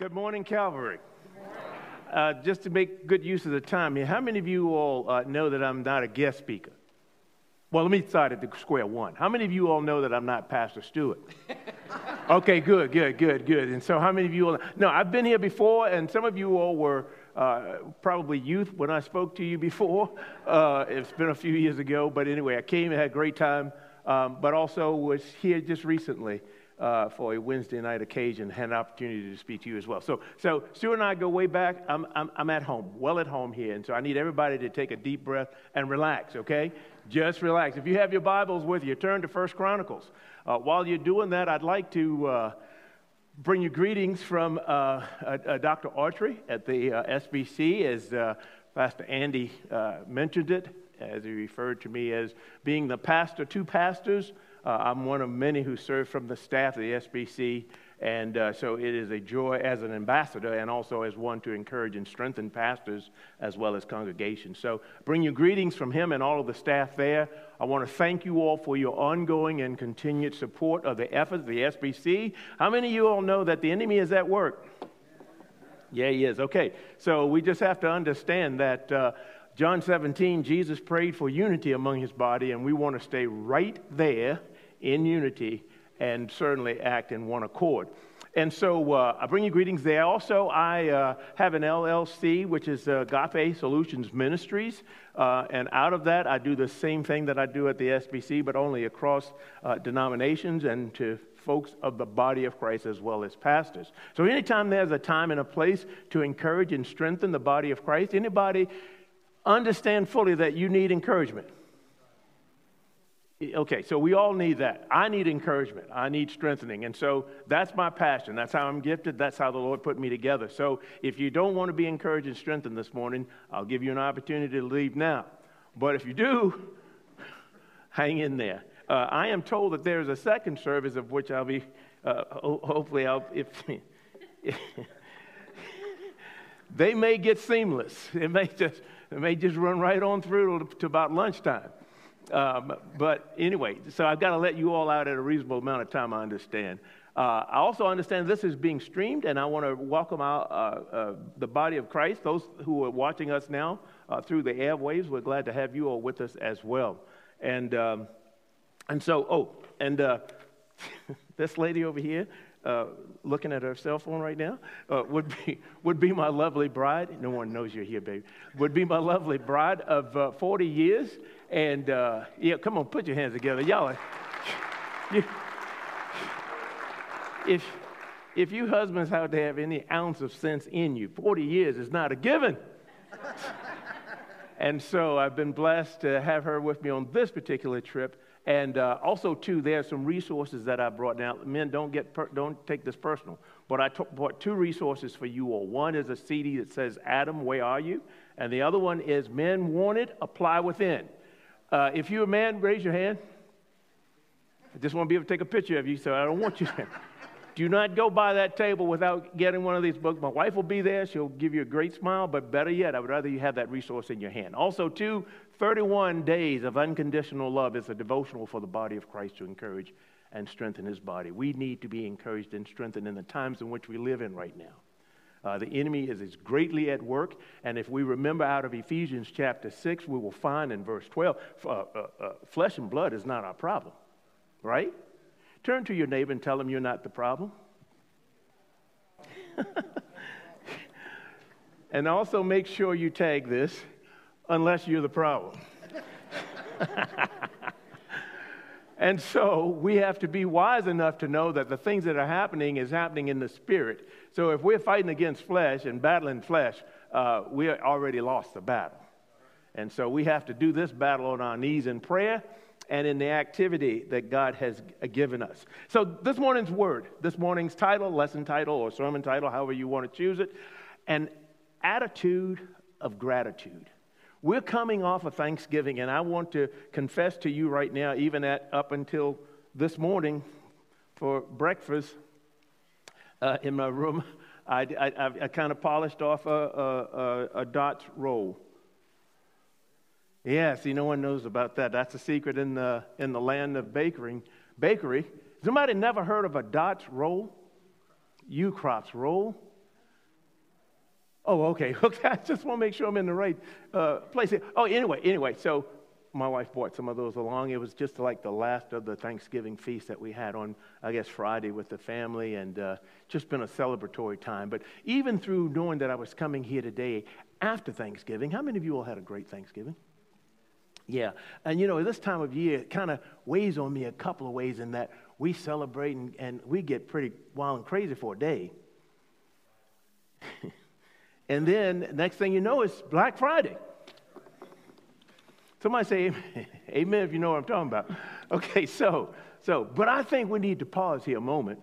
Good morning, Calvary. Uh, just to make good use of the time here, how many of you all uh, know that I'm not a guest speaker? Well, let me start at the square one. How many of you all know that I'm not Pastor Stewart? okay, good, good, good, good. And so, how many of you all? No, I've been here before, and some of you all were uh, probably youth when I spoke to you before. Uh, it's been a few years ago, but anyway, I came and had a great time, um, but also was here just recently uh, for a Wednesday night occasion, had an opportunity to speak to you as well. So, so Stu and I go way back. I'm, I'm, I'm at home, well at home here. And so I need everybody to take a deep breath and relax, okay? Just relax. If you have your Bibles with you, turn to First Chronicles. Uh, while you're doing that, I'd like to uh, bring you greetings from uh, uh, Dr. Autry at the uh, SBC, as Pastor Andy mentioned it, as he referred to me as being the pastor to pastors. Uh, I'm one of many who serve from the staff of the SBC, and uh, so it is a joy as an ambassador and also as one to encourage and strengthen pastors as well as congregations. So bring you greetings from him and all of the staff there. I want to thank you all for your ongoing and continued support of the efforts of the SBC. How many of you all know that the enemy is at work? Yeah, he is. Okay, so we just have to understand that. Uh, John 17, Jesus prayed for unity among his body, and we want to stay right there in unity and certainly act in one accord. And so uh, I bring you greetings there. Also, I uh, have an LLC, which is uh, Agape Solutions Ministries. Uh, and out of that, I do the same thing that I do at the SBC, but only across uh, denominations and to folks of the body of Christ as well as pastors. So, anytime there's a time and a place to encourage and strengthen the body of Christ, anybody understand fully that you need encouragement. Okay, so we all need that. I need encouragement. I need strengthening. And so that's my passion. That's how I'm gifted. That's how the Lord put me together. So if you don't want to be encouraged and strengthened this morning, I'll give you an opportunity to leave now. But if you do, hang in there. Uh, I am told that there's a second service of which I'll be, uh, hopefully, I'll, if, they may get seamless. It may just, it may just run right on through to about lunchtime. Um, but anyway, so I've got to let you all out at a reasonable amount of time, I understand. Uh, I also understand this is being streamed, and I want to welcome uh, uh, the body of Christ, those who are watching us now uh, through the airwaves. We're glad to have you all with us as well. And, um, and so, oh, and uh, this lady over here, uh, looking at her cell phone right now, would, be, would be my lovely bride. No one knows you're here, baby. Would be my lovely bride of uh, 40 years. And uh, yeah, come on, put your hands together. Y'all are, you, if, if you husbands have to have any ounce of sense in you, 40 years is not a given. and so I've been blessed to have her with me on this particular trip. And uh, also, too, there are some resources that I brought. Now, men, don't get per- don't take this personal, but I t- brought two resources for you all. One is a CD that says "Adam, where are you?" and the other one is "Men Wanted, Apply Within." Uh, if you're a man, raise your hand. I just want to be able to take a picture of you, so I don't want you to. Do not go by that table without getting one of these books. My wife will be there. She'll give you a great smile, but better yet, I would rather you have that resource in your hand. Also, two, 31 Days of Unconditional Love is a devotional for the body of Christ to encourage and strengthen his body. We need to be encouraged and strengthened in the times in which we live in right now. Uh, the enemy is, is greatly at work. And if we remember out of Ephesians chapter 6, we will find in verse 12 uh, uh, uh, flesh and blood is not our problem, right? Turn to your neighbor and tell him you're not the problem. and also make sure you tag this unless you're the problem. and so we have to be wise enough to know that the things that are happening is happening in the spirit. So if we're fighting against flesh and battling flesh, uh, we already lost the battle. And so we have to do this battle on our knees in prayer and in the activity that God has given us. So, this morning's word, this morning's title, lesson title, or sermon title, however you want to choose it, an attitude of gratitude. We're coming off of Thanksgiving, and I want to confess to you right now, even at up until this morning for breakfast uh, in my room, I, I, I kind of polished off a, a, a, a Dutch roll. Yeah, see, no one knows about that. That's a secret in the, in the land of bakery. bakery. Somebody never heard of a Dutch roll? Ukrop's roll? Oh, okay. Okay. I just want to make sure I'm in the right uh, place. Oh, anyway, anyway. So my wife brought some of those along. It was just like the last of the Thanksgiving feast that we had on, I guess, Friday with the family, and uh, just been a celebratory time. But even through knowing that I was coming here today after Thanksgiving, how many of you all had a great Thanksgiving? Yeah. And you know, this time of year, kind of weighs on me a couple of ways in that we celebrate and, and we get pretty wild and crazy for a day. and then next thing you know, it's Black Friday. Somebody say amen if you know what I'm talking about. Okay, so, so, but I think we need to pause here a moment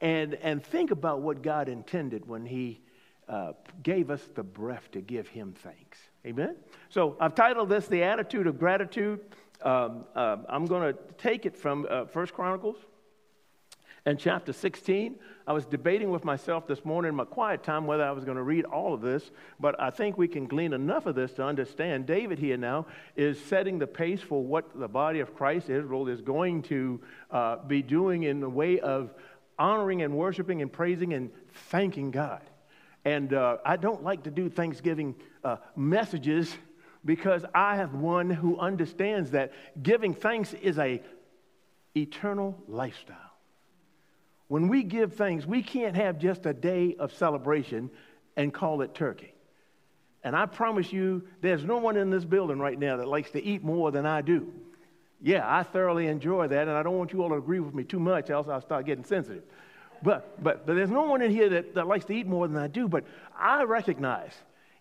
and, and think about what God intended when He uh, gave us the breath to give Him thanks. Amen? So I've titled this The Attitude of Gratitude. Um, uh, I'm going to take it from uh, First Chronicles and chapter 16. I was debating with myself this morning in my quiet time whether I was going to read all of this, but I think we can glean enough of this to understand. David here now is setting the pace for what the body of Christ, Israel, is going to uh, be doing in the way of honoring and worshiping and praising and thanking God. And uh, I don't like to do Thanksgiving uh, messages because I have one who understands that giving thanks is a eternal lifestyle. When we give thanks, we can't have just a day of celebration and call it turkey. And I promise you, there's no one in this building right now that likes to eat more than I do. Yeah, I thoroughly enjoy that, and I don't want you all to agree with me too much, else I'll start getting sensitive. But, but, but there's no one in here that, that likes to eat more than I do. But I recognize,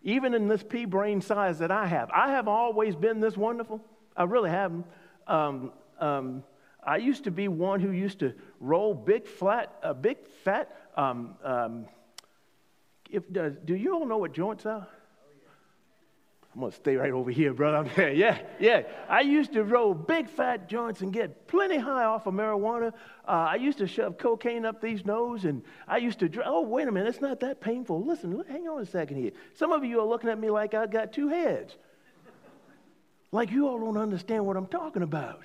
even in this pea brain size that I have, I have always been this wonderful. I really haven't. Um, um, I used to be one who used to roll big flat, a uh, big fat. Um, um, if, does, do you all know what joints are? I'm gonna stay right over here, brother. Yeah, yeah. I used to roll big fat joints and get plenty high off of marijuana. Uh, I used to shove cocaine up these nose, and I used to. Dr- oh, wait a minute, it's not that painful. Listen, hang on a second here. Some of you are looking at me like I got two heads, like you all don't understand what I'm talking about.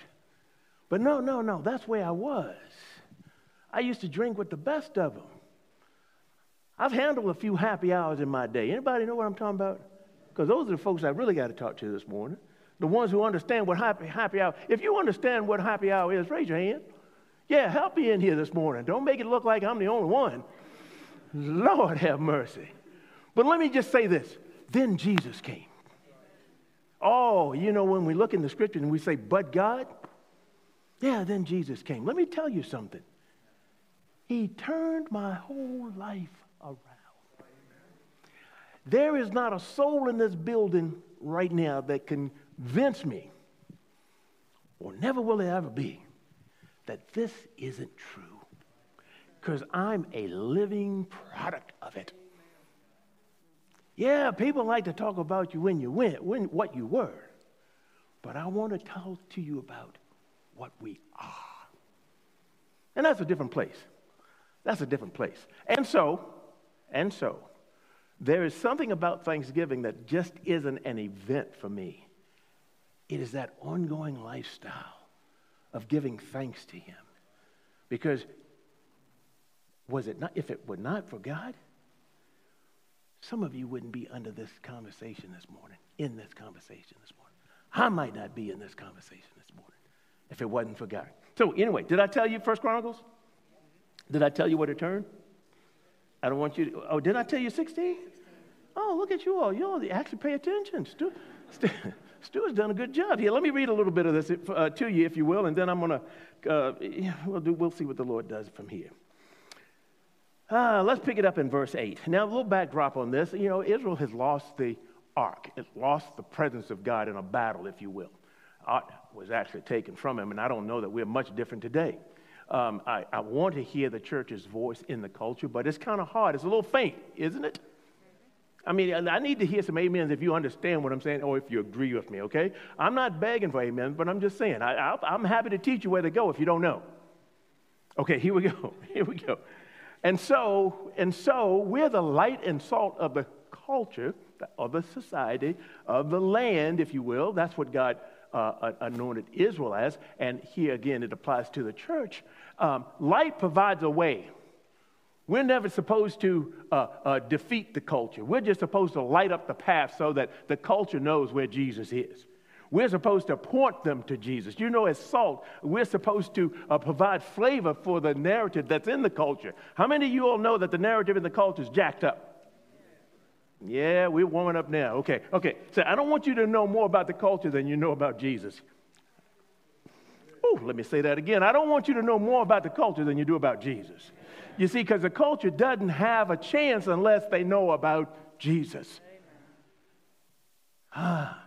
But no, no, no, that's where I was. I used to drink with the best of them. I've handled a few happy hours in my day. Anybody know what I'm talking about? Because those are the folks I really got to talk to this morning. The ones who understand what happy, happy hour. If you understand what happy hour is, raise your hand. Yeah, help me in here this morning. Don't make it look like I'm the only one. Lord have mercy. But let me just say this. Then Jesus came. Oh, you know, when we look in the scripture and we say, but God, yeah, then Jesus came. Let me tell you something. He turned my whole life around. There is not a soul in this building right now that can convince me, or never will it ever be, that this isn't true. Because I'm a living product of it. Yeah, people like to talk about you when you went, when what you were. But I want to talk to you about what we are. And that's a different place. That's a different place. And so, and so, there is something about Thanksgiving that just isn't an event for me. It is that ongoing lifestyle of giving thanks to Him. Because was it not, if it were not for God, some of you wouldn't be under this conversation this morning, in this conversation this morning. I might not be in this conversation this morning if it wasn't for God. So anyway, did I tell you First Chronicles? Did I tell you where to turn? I don't want you to, oh, did I tell you 16? Oh, look at you all. You all actually pay attention. Stu, Stu, has done a good job here. Let me read a little bit of this uh, to you, if you will, and then I'm going to, uh, we'll, do, we'll see what the Lord does from here. Uh, let's pick it up in verse 8. Now, a little backdrop on this. You know, Israel has lost the ark, it lost the presence of God in a battle, if you will ark was actually taken from him, and I don't know that we're much different today. Um, I, I want to hear the church's voice in the culture, but it's kind of hard. It's a little faint, isn't it? I mean, I need to hear some amens if you understand what I'm saying or if you agree with me, okay? I'm not begging for amens, but I'm just saying, I, am happy to teach you where to go if you don't know. Okay, here we go. Here we go. And so, and so we're the light and salt of the culture, of the society, of the land, if you will. That's what God uh, anointed Israel as, and here again it applies to the church. Um, light provides a way We're never supposed to uh, uh, defeat the culture. We're just supposed to light up the path so that the culture knows where Jesus is. We're supposed to point them to Jesus. You know, as salt, we're supposed to uh, provide flavor for the narrative that's in the culture. How many of you all know that the narrative in the culture is jacked up? Yeah, we're warming up now. Okay, okay. So I don't want you to know more about the culture than you know about Jesus. Oh, let me say that again. I don't want you to know more about the culture than you do about Jesus. You see, because the culture doesn't have a chance unless they know about Jesus. Ah.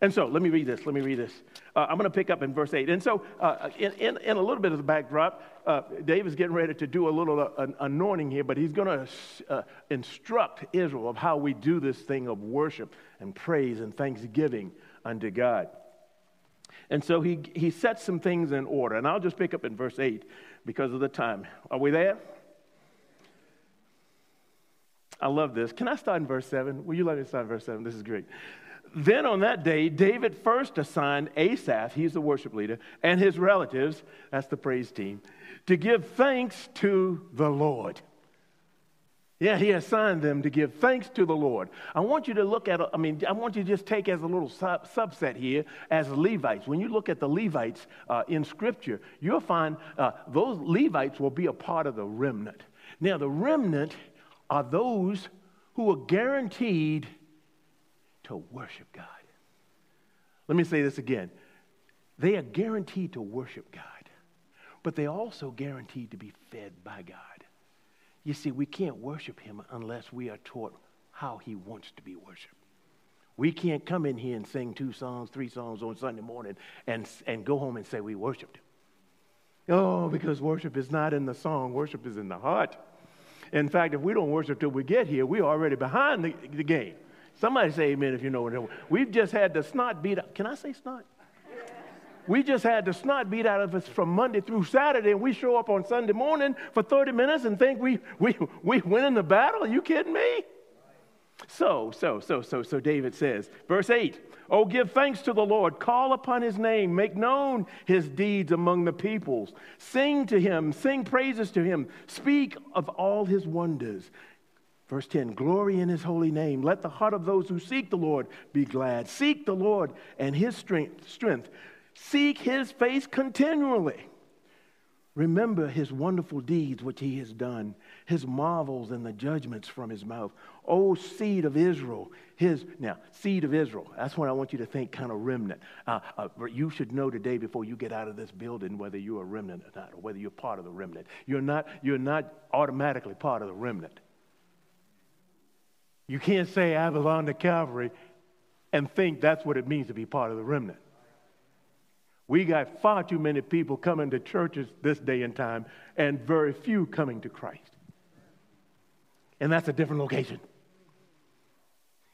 And so, let me read this. Let me read this. Uh, I'm going to pick up in verse 8. And so, uh, in, in, in, a little bit of the backdrop, uh, Dave is getting ready to do a little uh, anointing here, but he's going to uh, instruct Israel of how we do this thing of worship and praise and thanksgiving unto God. And so, he, he sets some things in order. And I'll just pick up in verse 8 because of the time. Are we there? I love this. Can I start in verse 7? Will you let me start in verse 7? This is great. Then on that day, David first assigned Asaph, he's the worship leader, and his relatives, that's the praise team, to give thanks to the Lord. Yeah, he assigned them to give thanks to the Lord. I want you to look at, I mean, I want you to just take as a little sub- subset here as Levites. When you look at the Levites uh, in Scripture, you'll find uh, those Levites will be a part of the remnant. Now, the remnant are those who are guaranteed to worship God. Let me say this again. They are guaranteed to worship God, but they are also guaranteed to be fed by God. You see, we can't worship Him unless we are taught how He wants to be worshiped. We can't come in here and sing two songs, three songs on Sunday morning and, and go home and say we worshiped Him. Oh, because worship is not in the song, worship is in the heart. In fact, if we don't worship till we get here, we're already behind the, the game. Somebody say amen if you know what I'm We've just had the snot beat out. Can I say snot? We just had the snot beat out of us from Monday through Saturday, and we show up on Sunday morning for 30 minutes and think we, we, we win in the battle? Are you kidding me? So, so, so, so, so David says, verse 8, Oh, give thanks to the Lord, call upon his name, make known his deeds among the peoples, sing to him, sing praises to him, speak of all his wonders. Verse 10 Glory in his holy name. Let the heart of those who seek the Lord be glad. Seek the Lord and his strength. strength. Seek his face continually. Remember his wonderful deeds which he has done, his marvels and the judgments from his mouth. O seed of Israel, his, now, seed of Israel, that's what I want you to think kind of remnant. Uh, uh, you should know today before you get out of this building whether you're a remnant or not, or whether you're part of the remnant. You're not, you're not automatically part of the remnant. You can't say I belong to Calvary and think that's what it means to be part of the remnant. We got far too many people coming to churches this day and time, and very few coming to Christ. And that's a different location.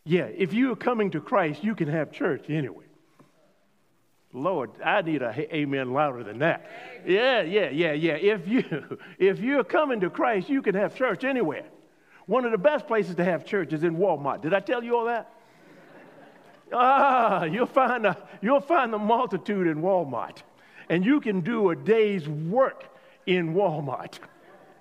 Yeah, if you're coming to Christ, you can have church anyway. Lord, I need a amen louder than that. Yeah, yeah, yeah, yeah. If you if you're coming to Christ, you can have church anywhere. One of the best places to have church is in Walmart. Did I tell you all that? ah, you'll find, a, you'll find the multitude in Walmart. And you can do a day's work in Walmart.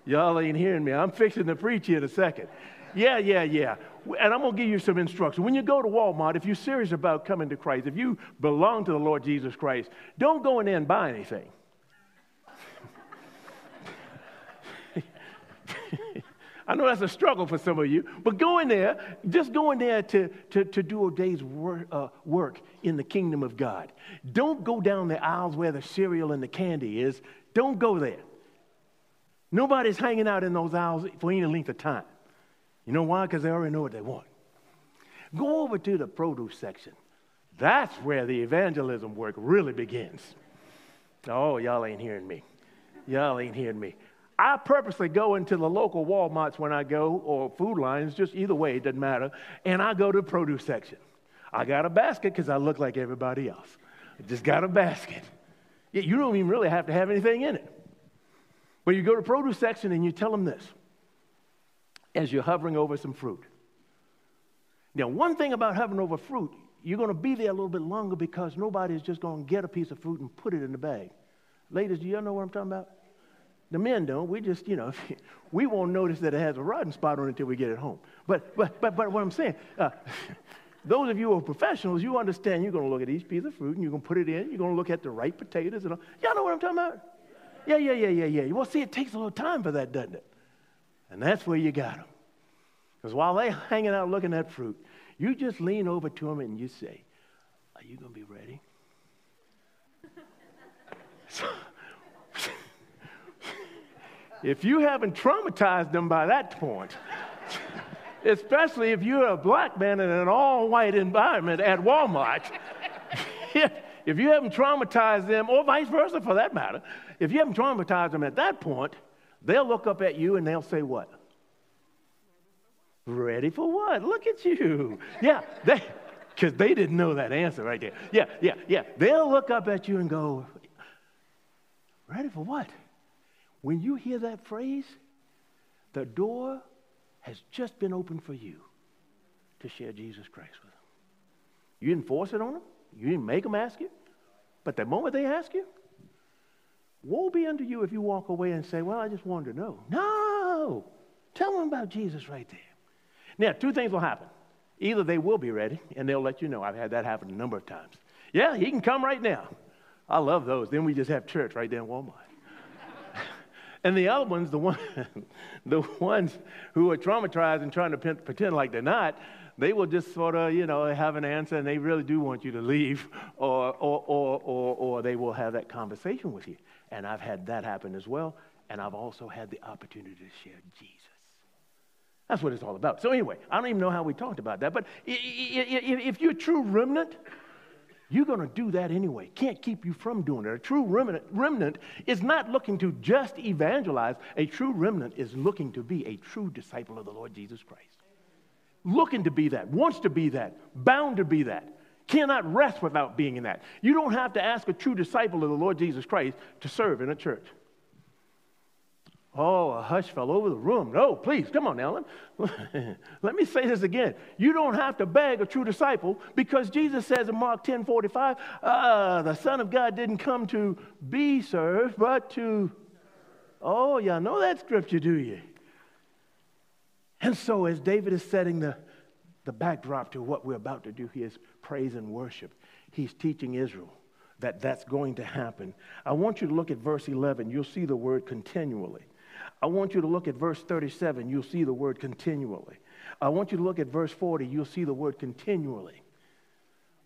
Y'all ain't hearing me. I'm fixing to preach here in a second. Yeah, yeah, yeah. And I'm going to give you some instruction. When you go to Walmart, if you're serious about coming to Christ, if you belong to the Lord Jesus Christ, don't go in there and buy anything. I know that's a struggle for some of you, but go in there, just go in there to, to, to do a day's uh, work in the kingdom of God. Don't go down the aisles where the cereal and the candy is. Don't go there. Nobody's hanging out in those aisles for any length of time. You know why? Because they already know what they want. Go over to the produce section. That's where the evangelism work really begins. Oh, y'all ain't hearing me. Y'all ain't hearing me. I purposely go into the local Walmarts when I go, or food lines, just either way, it doesn't matter, and I go to the produce section. I got a basket because I look like everybody else. I just got a basket. You don't even really have to have anything in it. But you go to the produce section and you tell them this as you're hovering over some fruit. Now, one thing about hovering over fruit, you're going to be there a little bit longer because nobody's just going to get a piece of fruit and put it in the bag. Ladies, do y'all know what I'm talking about? The men don't. We just, you know, we won't notice that it has a rotten spot on it until we get it home. But, but, but, but what I'm saying, uh, those of you who are professionals, you understand you're going to look at each piece of fruit and you're going to put it in. You're going to look at the right potatoes and all. Y'all know what I'm talking about? Yeah, yeah, yeah, yeah, yeah. Well, see, it takes a little time for that, doesn't it? And that's where you got them. Because while they're hanging out looking at fruit, you just lean over to them and you say, Are you going to be ready? so, if you haven't traumatized them by that point, especially if you're a black man in an all white environment at Walmart, if you haven't traumatized them, or vice versa for that matter, if you haven't traumatized them at that point, they'll look up at you and they'll say, What? Ready for what? Look at you. Yeah, they, because they didn't know that answer right there. Yeah, yeah, yeah. They'll look up at you and go, Ready for what? When you hear that phrase, the door has just been opened for you to share Jesus Christ with them. You didn't force it on them, you didn't make them ask you. But the moment they ask you, woe be unto you if you walk away and say, Well, I just wanted to know. No! Tell them about Jesus right there. Now, two things will happen. Either they will be ready and they'll let you know. I've had that happen a number of times. Yeah, he can come right now. I love those. Then we just have church right there in Walmart. And the other ones, the, one, the ones who are traumatized and trying to pretend like they're not, they will just sort of, you know, have an answer and they really do want you to leave, or, or, or, or, or they will have that conversation with you. And I've had that happen as well. And I've also had the opportunity to share Jesus. That's what it's all about. So, anyway, I don't even know how we talked about that, but if you're a true remnant, you're going to do that anyway. Can't keep you from doing it. A true remnant, remnant is not looking to just evangelize, a true remnant is looking to be a true disciple of the Lord Jesus Christ. Looking to be that, wants to be that, bound to be that, cannot rest without being in that. You don't have to ask a true disciple of the Lord Jesus Christ to serve in a church. Oh, a hush fell over the room. No, please, come on Ellen. Let, me say this again. You don't have to beg a true disciple because Jesus says in Mark 10 45, uh, the Son of God didn't come to be served, but to. Oh, y'all know that scripture, do you? And so, as David is setting the, the backdrop to what we're about to do, he is praise and worship. He's teaching Israel that that's going to happen. I want you to look at verse 11. You'll see the word continually. I want you to look at verse 37. You'll see the word continually. I want you to look at verse 40. You'll see the word continually.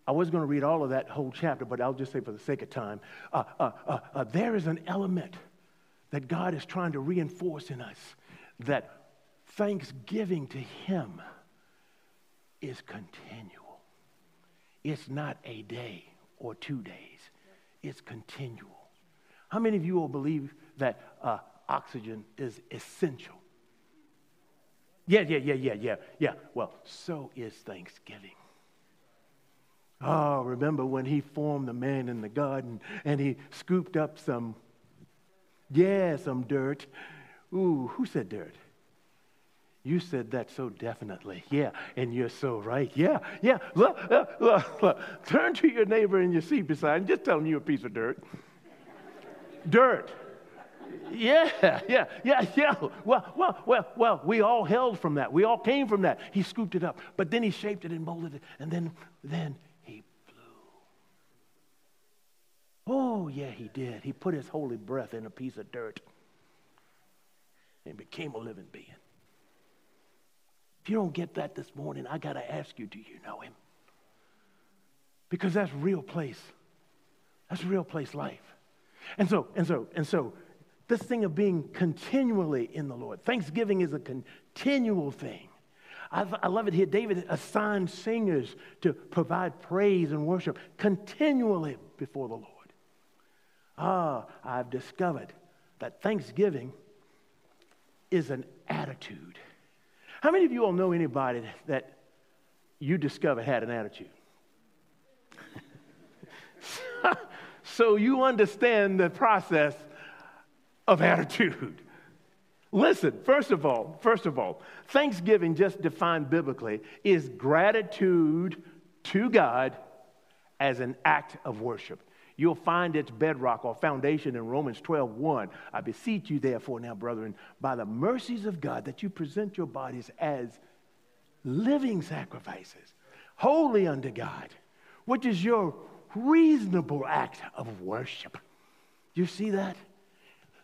I was going to read all of that whole chapter, but I'll just say for the sake of time uh, uh, uh, uh, there is an element that God is trying to reinforce in us that thanksgiving to Him is continual. It's not a day or two days, it's continual. How many of you will believe that uh, oxygen is essential. Yeah, yeah, yeah, yeah, yeah, yeah. Well, so is Thanksgiving. Oh, remember when he formed the man in the garden and he scooped up some, yeah, some dirt. Ooh, who said dirt? You said that so definitely. Yeah, and you're so right. Yeah, yeah. Look, look, look. Turn to your neighbor in your seat beside and just tell him you're a piece of dirt. dirt. Yeah, yeah, yeah, yeah. Well, well, well, well, we all held from that. We all came from that. He scooped it up, but then he shaped it and molded it, and then, then he blew. Oh, yeah, he did. He put his holy breath in a piece of dirt and became a living being. If you don't get that this morning, I got to ask you, do you know him? Because that's real place. That's real place life. And so, and so, and so, this thing of being continually in the Lord. Thanksgiving is a continual thing. I, I love it here. David assigned singers to provide praise and worship continually before the Lord. Ah, I've discovered that Thanksgiving is an attitude. How many of you all know anybody that you discovered had an attitude? so you understand the process of attitude. Listen, first of all, first of all, thanksgiving, just defined biblically, is gratitude to God as an act of worship. You'll find its bedrock or foundation in Romans 12 1. I beseech you, therefore, now, brethren, by the mercies of God, that you present your bodies as living sacrifices, holy unto God, which is your reasonable act of worship. You see that?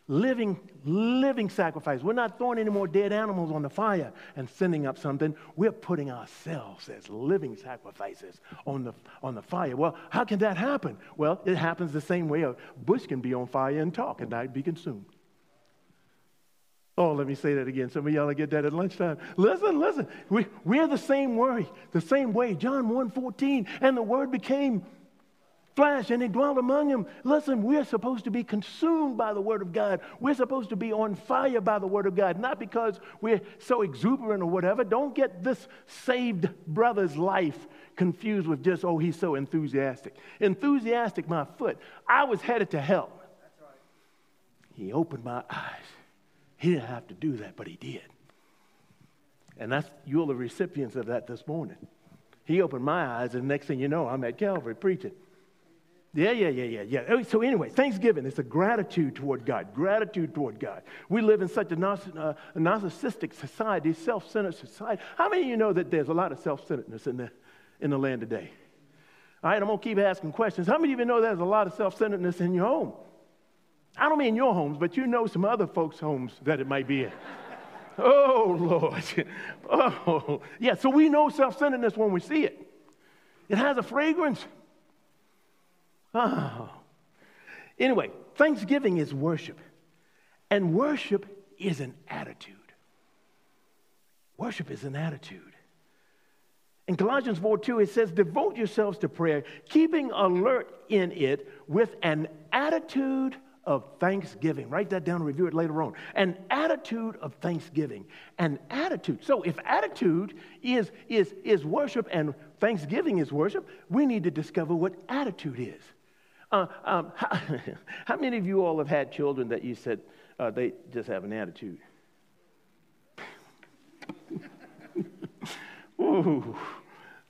Living, living sacrifice. We're not throwing any more dead animals on the fire and sending up something. We're putting ourselves as living sacrifices on the, on the fire. Well, how can that happen? Well, it happens the same way a bush can be on fire and talk and not be consumed. Oh, let me say that again. Some of y'all get that at lunchtime. Listen, listen. We, we're the same way, the same way. John 1 14, and the word became flesh and he dwelt among them. Listen, we're supposed to be consumed by the word of God. We're supposed to be on fire by the word of God, not because we're so exuberant or whatever. Don't get this saved brother's life confused with just, oh, he's so enthusiastic. Enthusiastic, my foot. I was headed to hell. He opened my eyes. He didn't have to do that, but he did. And that's you're the recipients of that this morning. He opened my eyes, and the next thing you know, I'm at Calvary preaching. Yeah, yeah, yeah, yeah, yeah. Oh, so, anyway, Thanksgiving is a gratitude toward God, gratitude toward God. We live in such a, uh, narcissistic society, self centered society. How many of you know that there's a lot of self centeredness in the, in the land today? All right, I'm going to keep asking questions. How many of you know there's a lot of self centeredness in your home? I don't mean your homes, but you know some other folks' homes that it might be in. oh, Lord. Oh, yeah, so we know self centeredness when we see it. It has a fragrance. Oh. Anyway, Thanksgiving is worship, and worship is an attitude. Worship is an attitude. In Colossians 4 2, it says, Devote yourselves to prayer, keeping alert in it with an attitude of thanksgiving. Write that down and review it later on. An attitude of thanksgiving. An attitude. So if attitude is, is, is worship and thanksgiving is worship, we need to discover what attitude is. Uh, um, how, how, many of you all have had children that you said uh, they just have an attitude? Ooh.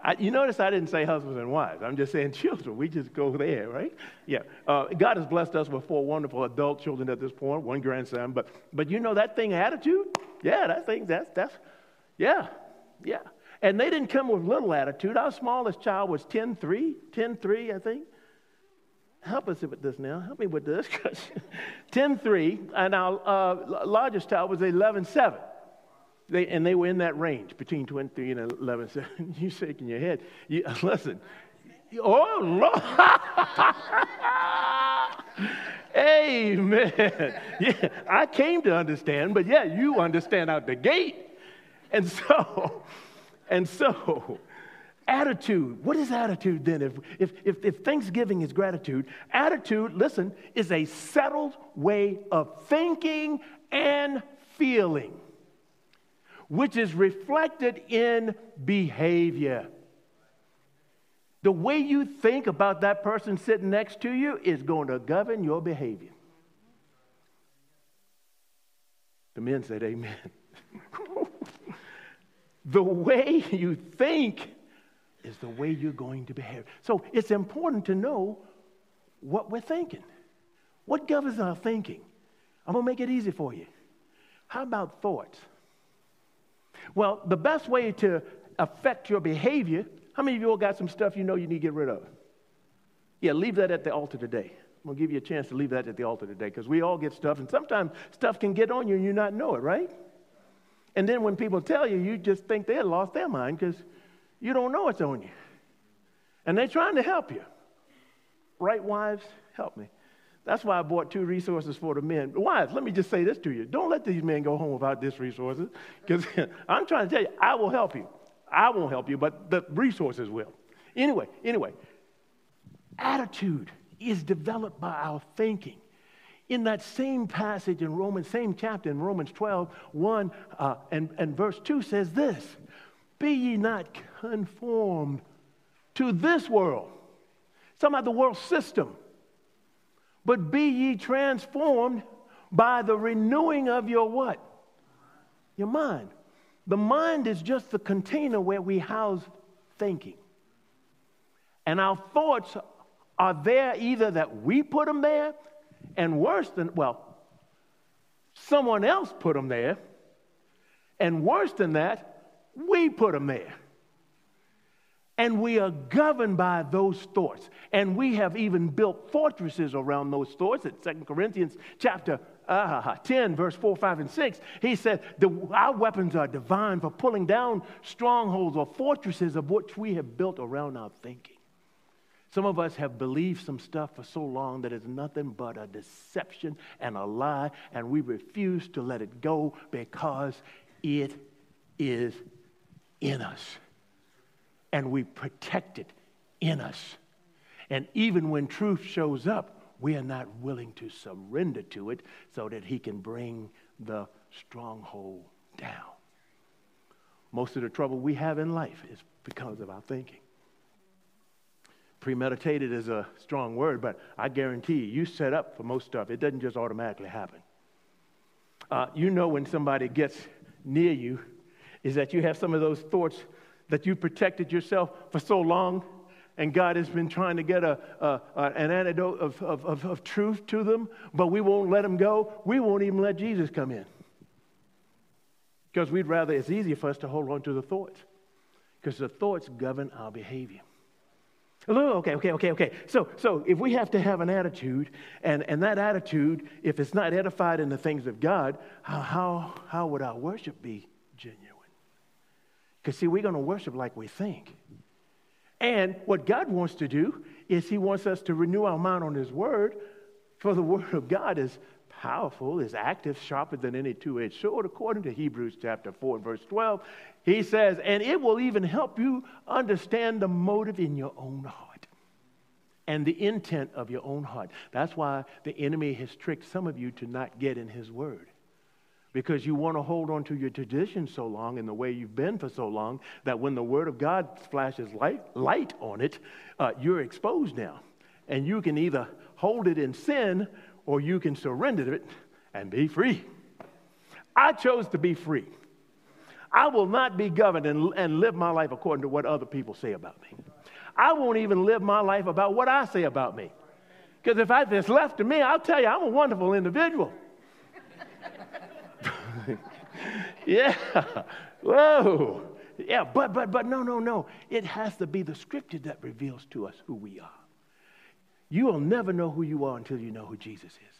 I, you notice I didn't say husbands and wives. I'm just saying children. We just go there, right? Yeah. Uh, God has blessed us with four wonderful adult children at this point, one grandson. But, but you know that thing, attitude? Yeah, that thing, that's, that's, yeah, yeah. And they didn't come with little attitude. Our smallest child was 10 3, 10 3, I think help us with this now. Help me with this. 10 3, and our uh, largest child was 11 7. They, and they were in that range between 23 and 11 7. you shaking your head. You, listen. Oh, Lord. Amen. Yeah, I came to understand, but yeah, you understand out the gate. And so, and so, Attitude. What is attitude then? If, if, if, if, Thanksgiving is gratitude, attitude, listen, is a settled way of thinking and feeling, which is reflected in behavior. The way you think about that person sitting next to you is going to govern your behavior. The men said, Amen. the way you think is the way you're going to behave. So it's important to know what we're thinking. What governs our thinking? I'm going to make it easy for you. How about thoughts? Well, the best way to affect your behavior, how many of you all got some stuff you know you need to get rid of? Yeah, leave that at the altar today. I'm going to give you a chance to leave that at the altar today because we all get stuff, and sometimes stuff can get on you and you not know it, right? And then when people tell you, you just think they lost their mind because you don't know it's on you. And they're trying to help you. Right, wives? Help me. That's why I bought two resources for the men. Wives, let me just say this to you. Don't let these men go home without these resources. Because I'm trying to tell you, I will help you. I won't help you, but the resources will. Anyway, anyway, attitude is developed by our thinking. In that same passage in Romans, same chapter in Romans 12, 1 uh, and, and verse 2 says this Be ye not conformed to this world. Some of the world system. But be ye transformed by the renewing of your what? Your mind. The mind is just the container where we house thinking. And our thoughts are there either that we put them there, and worse than, well, someone else put them there, and worse than that, we put them there. And we are governed by those thoughts. And we have even built fortresses around those thoughts. At 2 Corinthians chapter uh, 10, verse 4, 5, and 6, he said, Our weapons are divine for pulling down strongholds or fortresses of which we have built around our thinking. Some of us have believed some stuff for so long that it's nothing but a deception and a lie, and we refuse to let it go because it is in us. And we protect it in us. And even when truth shows up, we are not willing to surrender to it so that He can bring the stronghold down. Most of the trouble we have in life is because of our thinking. Premeditated is a strong word, but I guarantee you, you set up for most stuff. It doesn't just automatically happen. Uh, you know when somebody gets near you is that you have some of those thoughts that you protected yourself for so long, and God has been trying to get a, a, a an antidote of, of, of, of truth to them, but we won't let them go. We won't even let Jesus come in. Because we'd rather, it's easier for us to hold on to the thoughts, because the thoughts govern our behavior. Okay, okay, okay, okay. So, so if we have to have an attitude, and, and that attitude, if it's not edified in the things of God, how, how, how would our worship be? Because, see, we're going to worship like we think. And what God wants to do is He wants us to renew our mind on His Word, for the Word of God is powerful, is active, sharper than any two edged sword, according to Hebrews chapter 4 and verse 12. He says, and it will even help you understand the motive in your own heart and the intent of your own heart. That's why the enemy has tricked some of you to not get in his word. Because you want to hold on to your tradition so long and the way you've been for so long that when the word of God flashes light, light on it, uh, you're exposed now. And you can either hold it in sin or you can surrender it and be free. I chose to be free. I will not be governed and, and live my life according to what other people say about me. I won't even live my life about what I say about me. Because if I, it's left to me, I'll tell you, I'm a wonderful individual. yeah. Whoa. Yeah, but, but, but no, no, no. It has to be the scripture that reveals to us who we are. You will never know who you are until you know who Jesus is.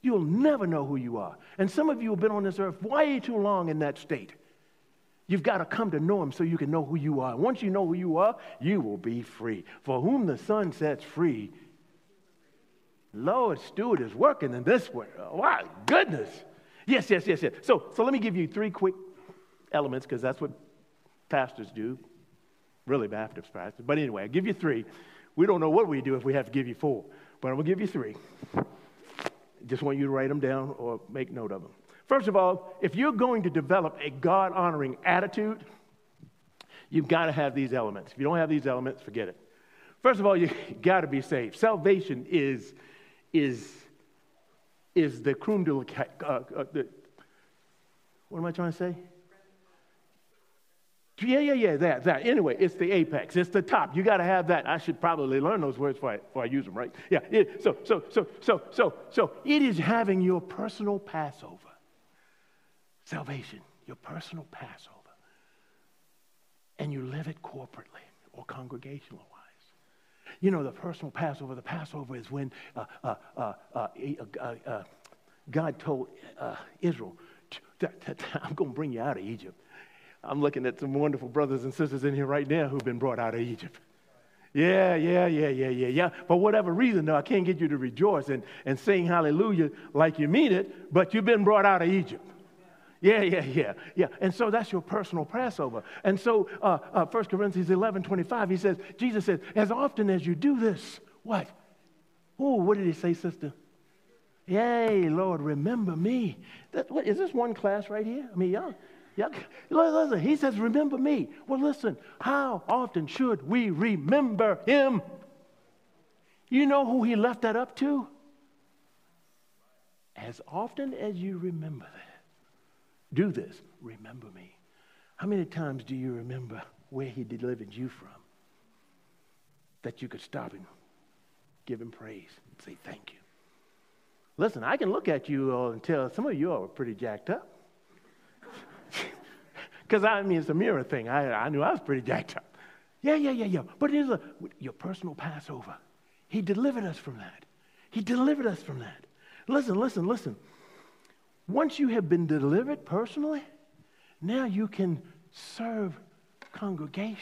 You'll never know who you are. And some of you have been on this earth way too long in that state. You've got to come to know him so you can know who you are. Once you know who you are, you will be free. For whom the Son sets free, Lord Stewart is working in this. Oh, my goodness. Yes, yes, yes, yes. So, so let me give you three quick elements because that's what pastors do. Really, Baptist pastors. But anyway, I'll give you three. We don't know what we do if we have to give you four, but I'm going to give you three. Just want you to write them down or make note of them. First of all, if you're going to develop a God honoring attitude, you've got to have these elements. If you don't have these elements, forget it. First of all, you got to be saved. Salvation is, is, is the creme de la, uh, uh, the, what am I trying to say? Yeah, yeah, yeah, that, that. Anyway, it's the apex. It's the top. You got to have that. I should probably learn those words before I, before I use them, right? Yeah. It, so, so, so, so, so, so, it is having your personal Passover. Salvation, your personal Passover. And you live it corporately or congregational wise. You know, the personal Passover, the Passover is when uh, uh, uh, uh, uh, uh God told Israel, I'm going to bring you out of Egypt. I'm looking at some wonderful brothers and sisters in here right now who've been brought out of Egypt. Yeah, yeah, yeah, yeah, yeah, yeah. For whatever reason, though, I can't get you to rejoice and, and sing hallelujah like you mean it, but you've been brought out of Egypt. Yeah, yeah, yeah, yeah. And so that's your personal Passover. And so uh, uh, 1 Corinthians 11, 25, he says, Jesus says, as often as you do this, what? Oh, what did he say, sister? Yay, Lord, remember me. That, what, is this one class right here? I mean, y'all, yeah, listen, he says, remember me. Well, listen, how often should we remember him? You know who he left that up to? As often as you remember that, do this, remember me. How many times do you remember where he delivered you from? that you could stop and give him praise and say thank you. Listen, I can look at you all and tell some of you are pretty jacked up. Because I mean, it's a mirror thing. I, I knew I was pretty jacked up. Yeah, yeah, yeah, yeah. But it is a, your personal Passover. He delivered us from that. He delivered us from that. Listen, listen, listen. Once you have been delivered personally, now you can serve congregationally.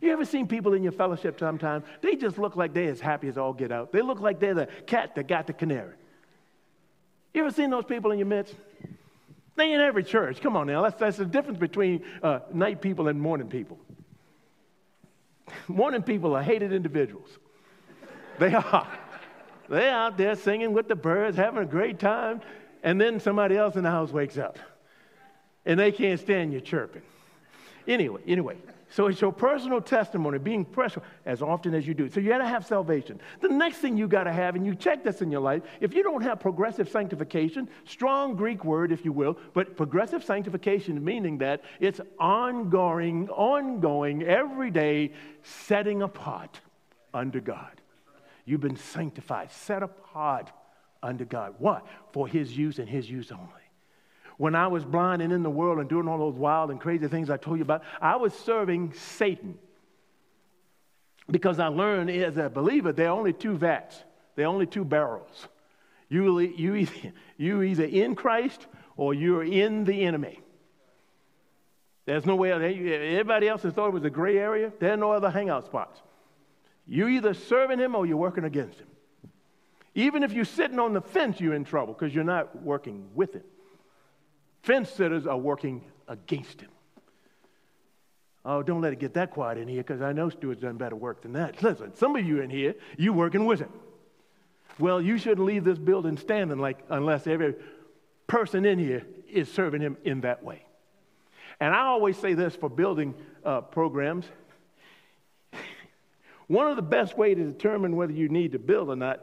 You ever seen people in your fellowship sometimes? They just look like they're as happy as all get out. They look like they're the cat that got the canary. You ever seen those people in your midst? They in every church. Come on now. That's, that's the difference between uh, night people and morning people. Morning people are hated individuals. They are. They're out there singing with the birds, having a great time, and then somebody else in the house wakes up. And they can't stand you chirping. Anyway, anyway, so it's your personal testimony, being pressure as often as you do. So you got to have salvation. The next thing you got to have, and you check this in your life, if you don't have progressive sanctification, strong Greek word, if you will, but progressive sanctification meaning that it's ongoing, ongoing, every day, setting apart under God. You've been sanctified, set apart under God. What? For His use and His use only. When I was blind and in the world and doing all those wild and crazy things I told you about, I was serving Satan. Because I learned as a believer, there are only two vats, there are only two barrels. You, you, either, you either in Christ or you're in the enemy. There's no way, everybody else thought it was a gray area. There are no other hangout spots. You're either serving him or you're working against him. Even if you're sitting on the fence, you're in trouble because you're not working with him. Fence sitters are working against him. Oh, don't let it get that quiet in here because I know Stuart's done better work than that. Listen, some of you in here, you're working with him. Well, you shouldn't leave this building standing like unless every person in here is serving him in that way. And I always say this for building uh, programs. One of the best ways to determine whether you need to build or not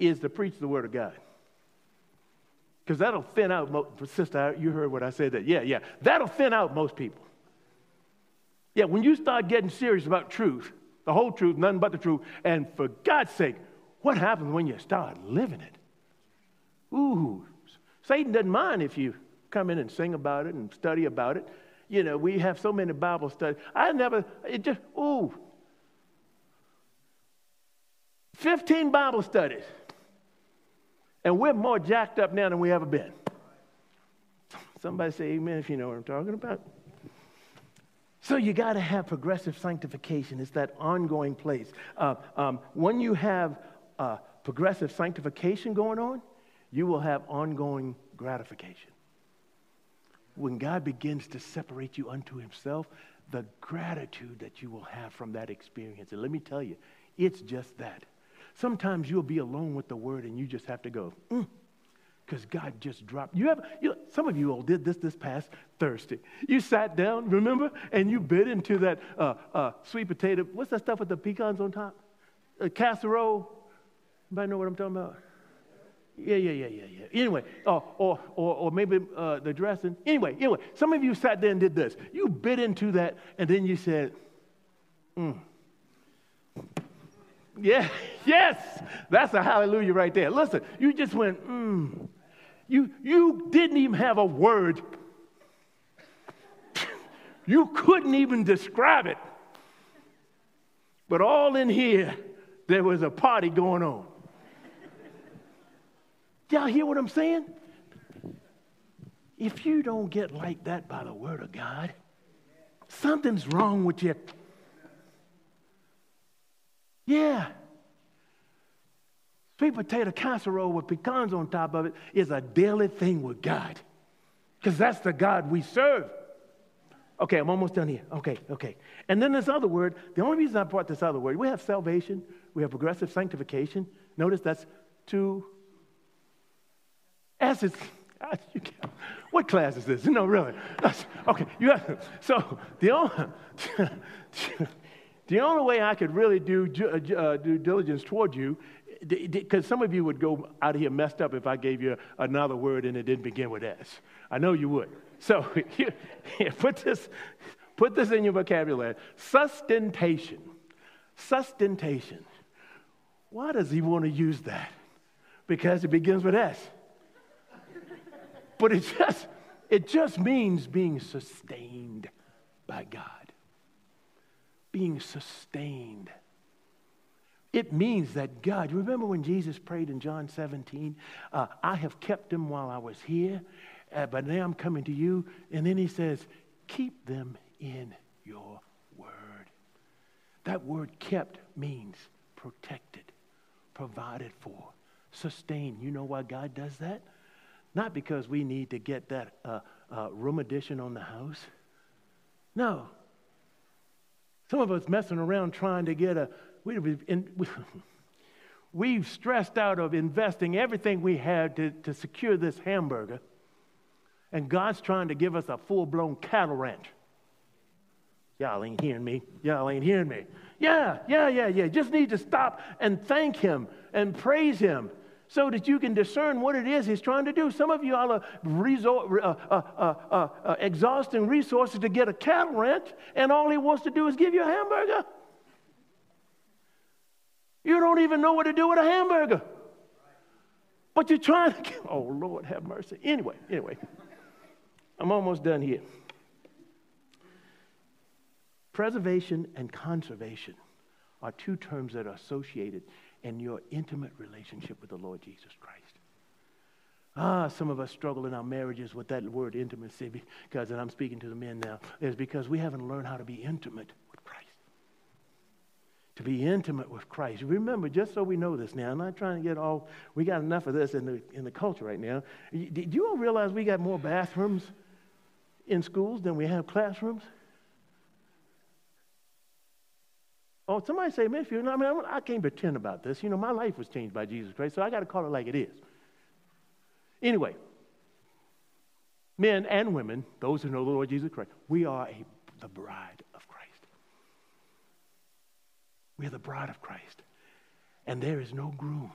is to preach the Word of God. Because that'll thin out, most, sister, you heard what I said that. Yeah, yeah. That'll thin out most people. Yeah, when you start getting serious about truth, the whole truth, nothing but the truth, and for God's sake, what happens when you start living it? Ooh, Satan doesn't mind if you come in and sing about it and study about it. You know, we have so many Bible studies. I never, it just, ooh. 15 Bible studies. And we're more jacked up now than we ever been. Somebody say amen if you know what I'm talking about. So you got to have progressive sanctification. It's that ongoing place. Uh, um, when you have uh, progressive sanctification going on, you will have ongoing gratification. When God begins to separate you unto Himself, the gratitude that you will have from that experience. And let me tell you, it's just that. Sometimes you'll be alone with the word and you just have to go, because mm, God just dropped. You have you, some of you all did this this past Thursday. You sat down, remember, and you bit into that uh, uh, sweet potato. What's that stuff with the pecans on top? A casserole. Anybody know what I'm talking about? Yeah, yeah, yeah, yeah, yeah. Anyway, uh, or, or, or maybe uh, the dressing. Anyway, anyway, some of you sat there and did this. You bit into that, and then you said, mm. Yeah, yes, that's a hallelujah right there. Listen, you just went, mm. You, you didn't even have a word. You couldn't even describe it. But all in here, there was a party going on. Y'all hear what I'm saying? If you don't get like that by the word of God, something's wrong with you. Yeah. Sweet potato casserole with pecans on top of it is a daily thing with God. Because that's the God we serve. Okay, I'm almost done here. Okay, okay. And then this other word, the only reason I brought this other word, we have salvation, we have progressive sanctification. Notice that's two S's. What class is this? No, really. Okay, you have, so the only, The only way I could really do uh, uh due diligence toward you, because some of you would go out of here messed up if I gave you another word and it didn't begin with S. I know you would. So put, this, put this in your vocabulary sustentation. Sustentation. Why does he want to use that? Because it begins with S. But it just, it just means being sustained by God. Being sustained. It means that God, remember when Jesus prayed in John 17, uh, I have kept them while I was here, uh, but now I'm coming to you. And then he says, keep them in your word. That word kept means protected, provided for, sustained. You know why God does that? Not because we need to get that uh, uh, room addition on the house. No. Some of us messing around trying to get a, we, we've stressed out of investing everything we had to, to secure this hamburger, and God's trying to give us a full blown cattle ranch. Y'all ain't hearing me. Y'all ain't hearing me. Yeah, yeah, yeah, yeah. Just need to stop and thank Him and praise Him so that you can discern what it is he's trying to do. Some of you all are resort, uh, uh, uh, exhausting resources to get a cattle ranch, and all he wants to do is give you a hamburger. You don't even know what to do with a hamburger. But you're trying to, get, oh Lord, have mercy. Anyway, anyway, I'm almost done here. Preservation and conservation are two terms that are associated and your intimate relationship with the Lord Jesus Christ. Ah, some of us struggle in our marriages with that word intimacy because, and I'm speaking to the men now, is because we haven't learned how to be intimate with Christ. To be intimate with Christ. Remember, just so we know this now, I'm not trying to get all, we got enough of this in the, in the culture right now. Do you all realize we got more bathrooms in schools than we have classrooms? Oh, somebody say, "Man, if Matthew, I mean, I can't pretend about this. You know, my life was changed by Jesus Christ, so I got to call it like it is. Anyway, men and women, those who know the Lord Jesus Christ, we are a, the bride of Christ. We are the bride of Christ. And there is no groom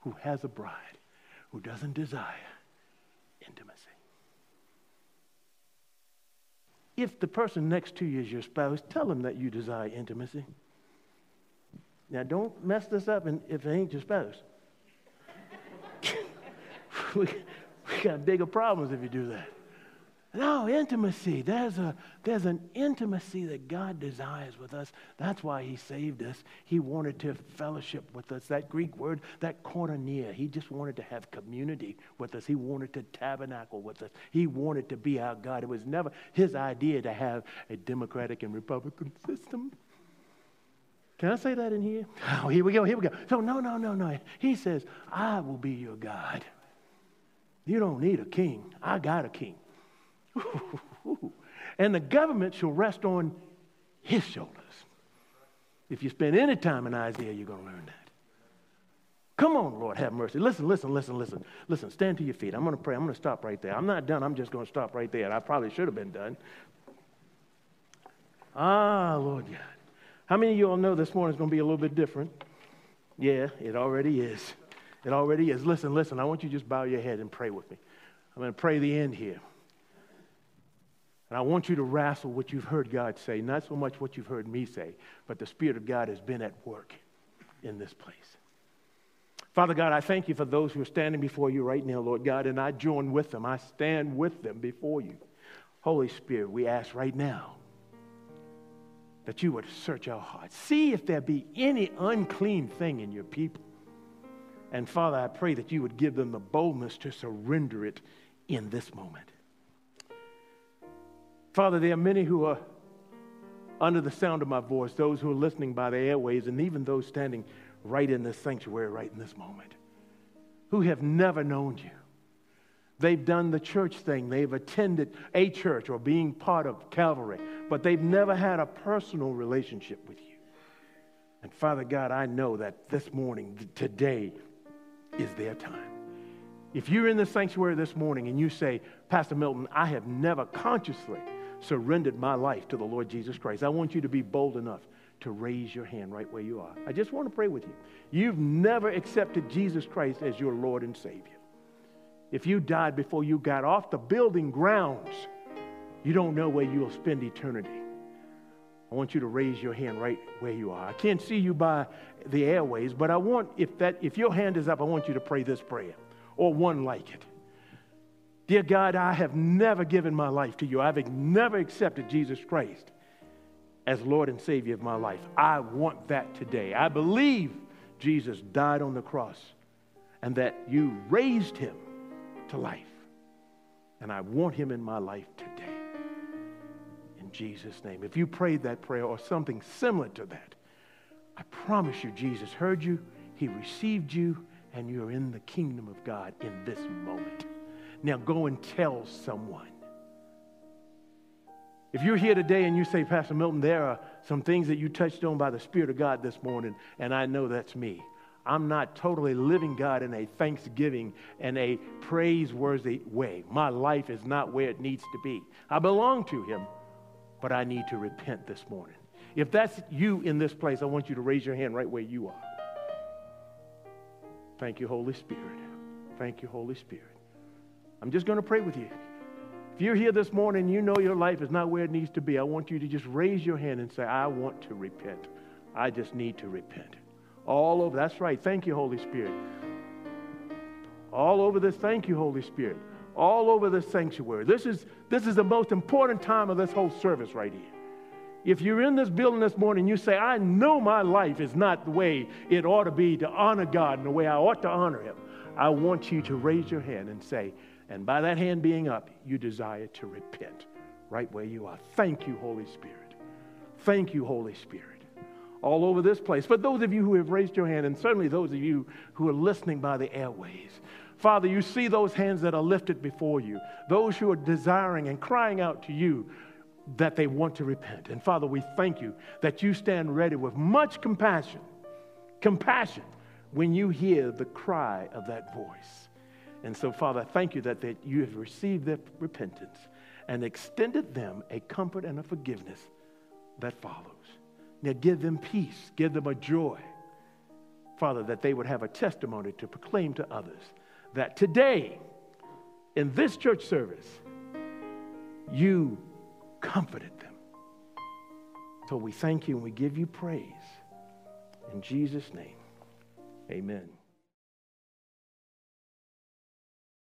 who has a bride who doesn't desire intimacy. If the person next to you is your spouse, tell them that you desire intimacy. Now, don't mess this up if it ain't your spouse. we, we got bigger problems if you do that. No, intimacy. There's, a, there's an intimacy that God desires with us. That's why He saved us. He wanted to fellowship with us. That Greek word, that koinonia, He just wanted to have community with us. He wanted to tabernacle with us. He wanted to be our God. It was never His idea to have a Democratic and Republican system. Can I say that in here? Oh, here we go, here we go. So, no, no, no, no. He says, I will be your God. You don't need a king. I got a king. and the government shall rest on his shoulders. If you spend any time in Isaiah, you're going to learn that. Come on, Lord, have mercy. Listen, listen, listen, listen. Listen, stand to your feet. I'm going to pray. I'm going to stop right there. I'm not done. I'm just going to stop right there. I probably should have been done. Ah, Lord God. How many of you all know this morning is going to be a little bit different? Yeah, it already is. It already is. Listen, listen, I want you to just bow your head and pray with me. I'm going to pray the end here. And I want you to wrestle what you've heard God say, not so much what you've heard me say, but the Spirit of God has been at work in this place. Father God, I thank you for those who are standing before you right now, Lord God, and I join with them. I stand with them before you. Holy Spirit, we ask right now that you would search our hearts. See if there be any unclean thing in your people. And Father, I pray that you would give them the boldness to surrender it in this moment. Father, there are many who are under the sound of my voice, those who are listening by the airways, and even those standing right in this sanctuary right in this moment, who have never known you. They've done the church thing. They've attended a church or being part of Calvary, but they've never had a personal relationship with you. And Father God, I know that this morning, today, is their time. If you're in the sanctuary this morning and you say, Pastor Milton, I have never consciously surrendered my life to the Lord Jesus Christ, I want you to be bold enough to raise your hand right where you are. I just want to pray with you. You've never accepted Jesus Christ as your Lord and Savior. If you died before you got off the building grounds, you don't know where you'll spend eternity. I want you to raise your hand right where you are. I can't see you by the airways, but I want, if, that, if your hand is up, I want you to pray this prayer or one like it. Dear God, I have never given my life to you. I've never accepted Jesus Christ as Lord and Savior of my life. I want that today. I believe Jesus died on the cross and that you raised him to life. And I want him in my life today. In Jesus' name. If you prayed that prayer or something similar to that, I promise you, Jesus heard you, he received you, and you're in the kingdom of God in this moment. Now go and tell someone. If you're here today and you say, Pastor Milton, there are some things that you touched on by the Spirit of God this morning, and I know that's me. I'm not totally living God in a thanksgiving and a praiseworthy way. My life is not where it needs to be. I belong to Him, but I need to repent this morning. If that's you in this place, I want you to raise your hand right where you are. Thank you, Holy Spirit. Thank you, Holy Spirit. I'm just going to pray with you. If you're here this morning you know your life is not where it needs to be, I want you to just raise your hand and say, I want to repent. I just need to repent. All over, that's right. Thank you, Holy Spirit. All over this, thank you, Holy Spirit. All over this sanctuary. This is, this is the most important time of this whole service right here. If you're in this building this morning, you say, I know my life is not the way it ought to be to honor God and the way I ought to honor Him. I want you to raise your hand and say, and by that hand being up, you desire to repent right where you are. Thank you, Holy Spirit. Thank you, Holy Spirit. All over this place. But those of you who have raised your hand, and certainly those of you who are listening by the airways, Father, you see those hands that are lifted before you, those who are desiring and crying out to you that they want to repent. And Father, we thank you that you stand ready with much compassion, compassion, when you hear the cry of that voice. And so, Father, thank you that, that you have received their repentance and extended them a comfort and a forgiveness that follows. Now, give them peace, give them a joy, Father, that they would have a testimony to proclaim to others that today, in this church service, you comforted them. So we thank you and we give you praise. In Jesus' name, amen.